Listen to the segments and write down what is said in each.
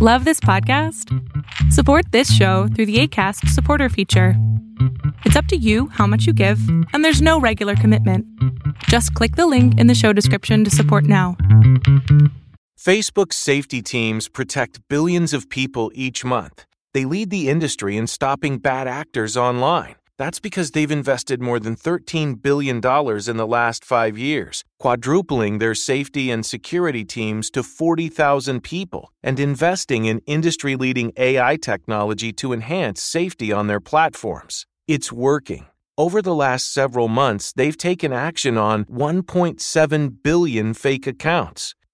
Love this podcast? Support this show through the ACAST supporter feature. It's up to you how much you give, and there's no regular commitment. Just click the link in the show description to support now. Facebook's safety teams protect billions of people each month. They lead the industry in stopping bad actors online. That's because they've invested more than $13 billion in the last five years, quadrupling their safety and security teams to 40,000 people, and investing in industry leading AI technology to enhance safety on their platforms. It's working. Over the last several months, they've taken action on 1.7 billion fake accounts,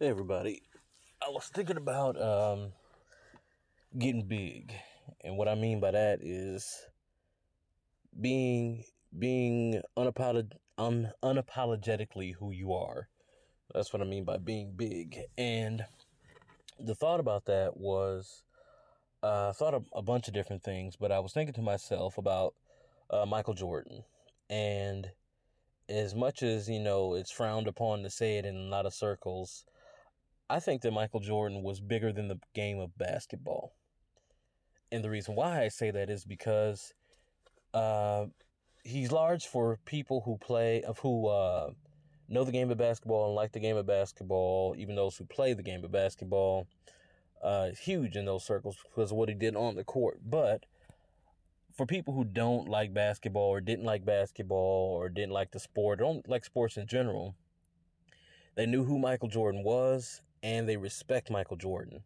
Hey everybody. I was thinking about um getting big. And what I mean by that is being being unapolog- un- unapologetically who you are. That's what I mean by being big. And the thought about that was uh, I thought of a bunch of different things, but I was thinking to myself about uh, Michael Jordan. And as much as, you know, it's frowned upon to say it in a lot of circles, I think that Michael Jordan was bigger than the game of basketball. And the reason why I say that is because uh, he's large for people who play, of who uh, know the game of basketball and like the game of basketball, even those who play the game of basketball. Uh, huge in those circles because of what he did on the court. But for people who don't like basketball or didn't like basketball or didn't like the sport, or don't like sports in general, they knew who Michael Jordan was and they respect Michael Jordan.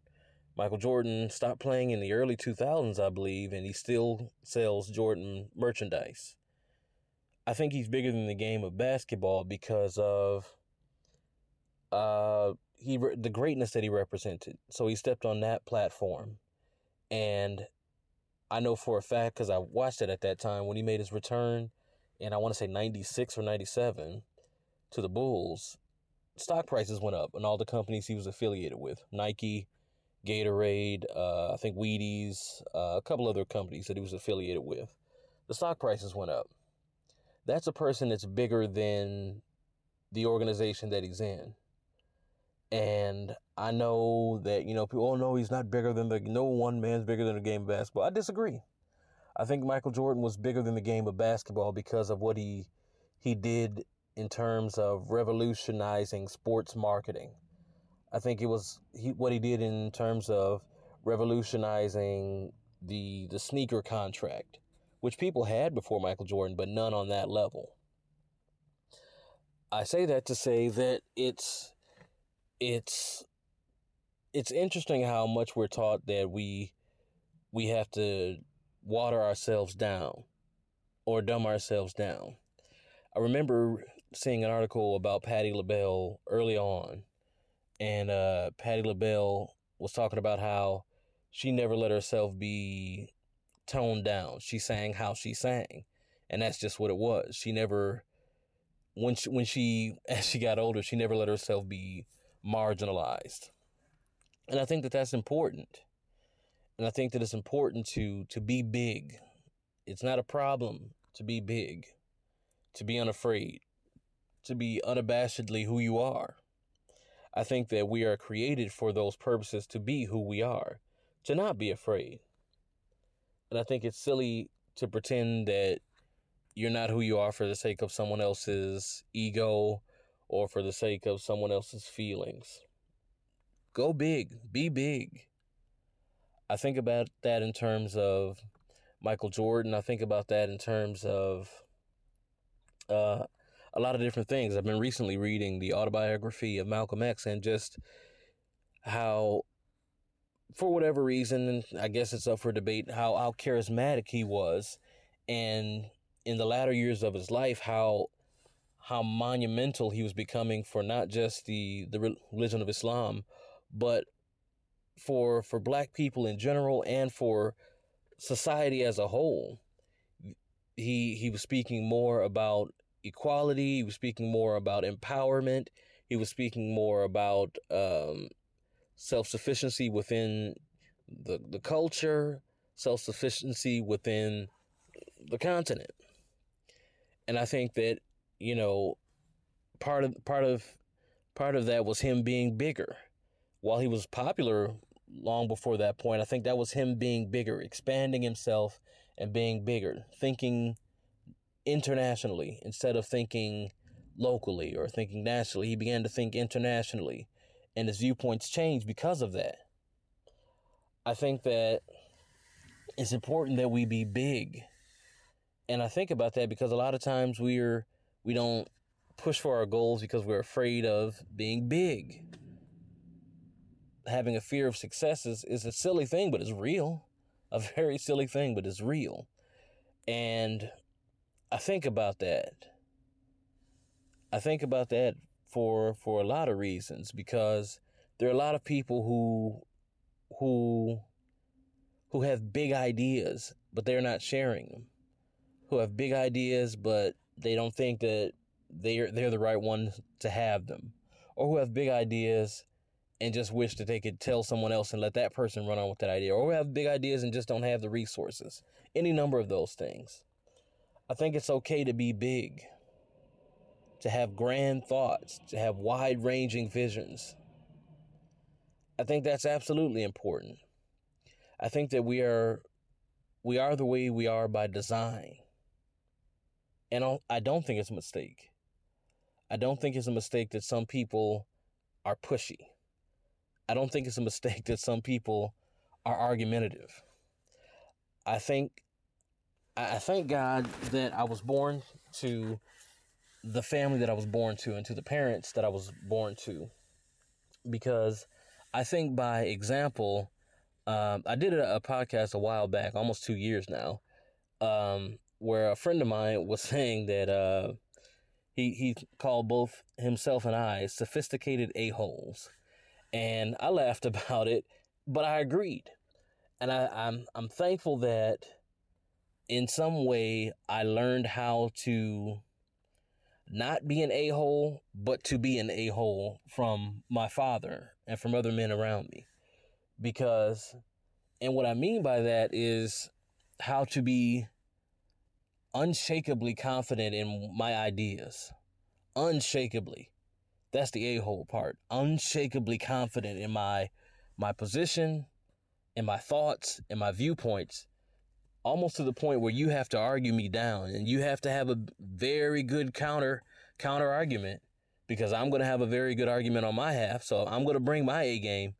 Michael Jordan stopped playing in the early 2000s, I believe, and he still sells Jordan merchandise. I think he's bigger than the game of basketball because of uh, he the greatness that he represented. So he stepped on that platform, and I know for a fact because I watched it at that time when he made his return, and I want to say '96 or '97 to the Bulls. Stock prices went up, and all the companies he was affiliated with, Nike, Gatorade, uh, I think Wheaties, uh, a couple other companies that he was affiliated with, the stock prices went up. That's a person that's bigger than the organization that he's in. And I know that, you know, people, oh no, he's not bigger than the, no one man's bigger than the game of basketball. I disagree. I think Michael Jordan was bigger than the game of basketball because of what he, he did in terms of revolutionizing sports marketing. I think it was he, what he did in terms of revolutionizing the the sneaker contract, which people had before Michael Jordan, but none on that level. I say that to say that it's it's it's interesting how much we're taught that we we have to water ourselves down or dumb ourselves down. I remember seeing an article about Patti LaBelle early on, and uh, Patti LaBelle was talking about how she never let herself be toned down. She sang how she sang, and that's just what it was. She never, when she, when she as she got older, she never let herself be marginalized, and I think that that's important. And I think that it's important to to be big. It's not a problem to be big, to be unafraid, to be unabashedly who you are. I think that we are created for those purposes to be who we are, to not be afraid. And I think it's silly to pretend that you're not who you are for the sake of someone else's ego or for the sake of someone else's feelings. Go big, be big. I think about that in terms of Michael Jordan. I think about that in terms of uh, a lot of different things. I've been recently reading the autobiography of Malcolm X and just how, for whatever reason, I guess it's up for debate, how, how charismatic he was. And in the latter years of his life, how how monumental he was becoming for not just the the religion of Islam, but for for black people in general and for society as a whole. He he was speaking more about equality. He was speaking more about empowerment. He was speaking more about um, self sufficiency within the the culture, self sufficiency within the continent. And I think that you know part of part of part of that was him being bigger. While he was popular long before that point, I think that was him being bigger, expanding himself and being bigger, thinking internationally instead of thinking locally or thinking nationally. He began to think internationally, and his viewpoints changed because of that. I think that it's important that we be big. And I think about that because a lot of times we're we don't push for our goals because we're afraid of being big. Having a fear of success is, is a silly thing, but it's real. A very silly thing, but it's real. And I think about that. I think about that for for a lot of reasons because there are a lot of people who who who have big ideas but they're not sharing them. Who have big ideas but they don't think that they're they're the right ones to have them. Or who have big ideas and just wish that they could tell someone else and let that person run on with that idea. Or who have big ideas and just don't have the resources. Any number of those things. I think it's okay to be big, to have grand thoughts, to have wide ranging visions. I think that's absolutely important. I think that we are we are the way we are by design. And I don't think it's a mistake. I don't think it's a mistake that some people are pushy. I don't think it's a mistake that some people are argumentative. I think I thank God that I was born to the family that I was born to and to the parents that I was born to. Because I think by example, um, I did a, a, podcast a while back, almost two years now, um, where a friend of mine was saying that uh, he, he called both himself and I sophisticated a-holes. And I laughed about it, but I agreed. And I, I'm, I'm thankful that in some way I learned how to not be an a hole, but to be an a hole from my father and from other men around me. Because, and what I mean by that is how to be unshakably confident in my ideas. Unshakably. That's the a hole part. Unshakably confident in my my position, in my thoughts, in my viewpoints almost to the point where you have to argue me down and you have to have a very good counter counter argument because I'm going to have a very good argument on my half. So I'm going to bring my A game.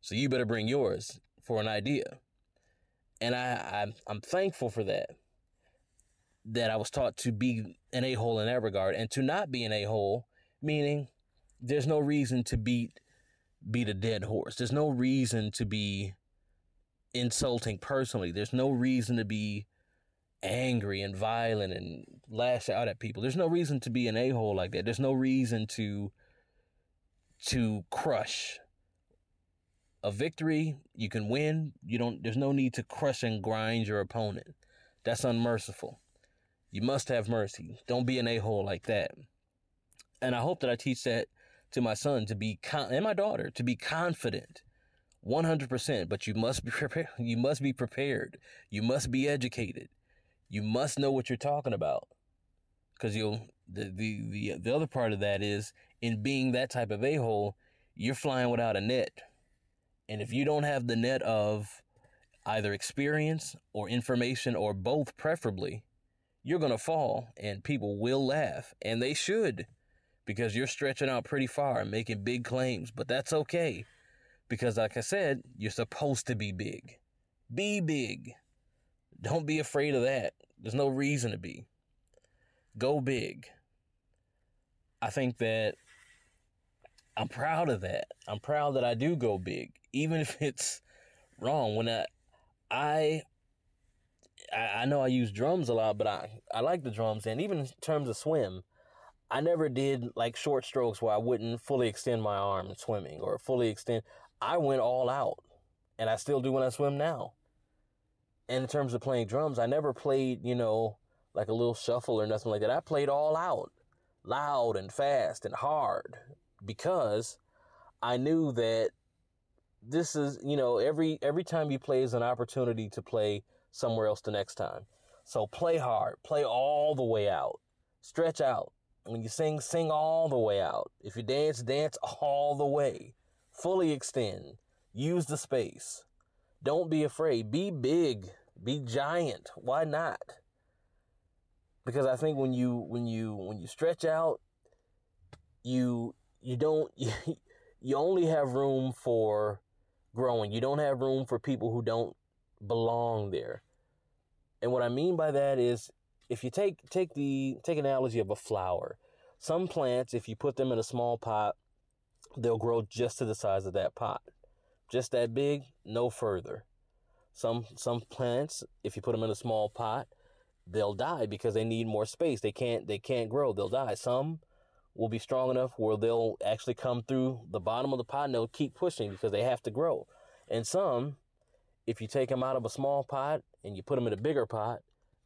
So you better bring yours for an idea. And I, I'm, I'm thankful for that. That I was taught to be an a hole in that regard and to not be an a hole, meaning there's no reason to beat beat a dead horse. There's no reason to be insulting personally. There's no reason to be angry and violent and lash out at people. There's no reason to be an a-hole like that. There's no reason to to crush. A victory, you can win. You don't there's no need to crush and grind your opponent. That's unmerciful. You must have mercy. Don't be an a-hole like that. And I hope that I teach that to my son to be con- and my daughter to be confident 100%, but you must be prepared. You must be prepared. You must be educated. You must know what you're talking about. Cuz you'll the, the the the other part of that is in being that type of a-hole, you're flying without a net. And if you don't have the net of either experience or information or both preferably, you're going to fall and people will laugh and they should because you're stretching out pretty far and making big claims, but that's okay because, like I said, you're supposed to be big. Be big. Don't be afraid of that. There's no reason to be. Go big. I think that I'm proud of that. I'm proud that I do go big, even if it's wrong. When I, I, I know I use drums a lot, but I, I like the drums, and even in terms of swim, I never did like short strokes where I wouldn't fully extend my arm in swimming or fully extend. I went all out, and I still do when I swim now. And in terms of playing drums, I never played, you know, like a little shuffle or nothing like that. I played all out, loud and fast and hard because I knew that this is, you know, every every time you play is an opportunity to play somewhere else the next time. So play hard, play all the way out. Stretch out. When you sing, sing all the way out. If you dance, dance all the way. Fully extend. Use the space. Don't be afraid. Be big. Be giant. Why not? Because I think when you when you when you stretch out, you you don't you, only have room for growing. You don't have room for people who don't belong there. And what I mean by that is if you take take the take an analogy of a flower. Some plants, if you put them in a small pot, they'll grow just to the size of that pot. Just that big, no further. Some some plants, if you put them in a small pot, they'll die because they need more space. They can't they can't grow. They'll die. Some will be strong enough where they'll actually come through the bottom of the pot and they'll keep pushing because they have to grow. And some, if you take them out of a small pot and you put them in a bigger pot,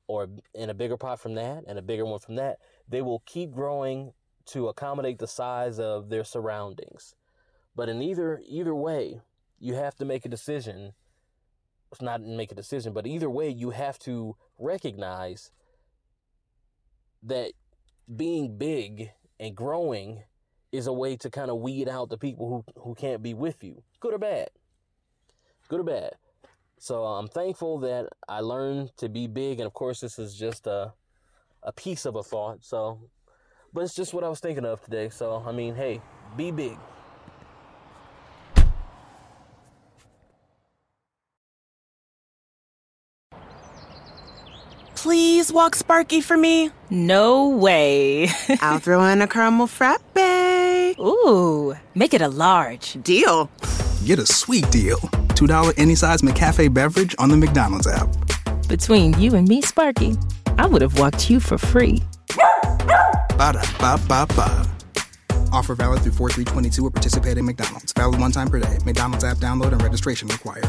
or in a bigger pot from that and a bigger one from that, they will keep growing to accommodate the size of their surroundings. But in either either way, you have to make a decision. It's not make a decision, but either way, you have to recognize that being big and growing is a way to kind of weed out the people who, who can't be with you, good or bad. Good or bad. So uh, I'm thankful that I learned to be big, and of course, this is just a a piece of a thought. So, but it's just what I was thinking of today. So I mean, hey, be big. Please walk Sparky for me. No way. I'll throw in a caramel frappe. Ooh, make it a large. Deal. Get a sweet deal. $2 any size McCafe beverage on the McDonald's app. Between you and me, Sparky, I would have walked you for free. Ba da ba ba ba. Offer valid through 4 3 22 at participating McDonald's. Valid one time per day. McDonald's app download and registration required.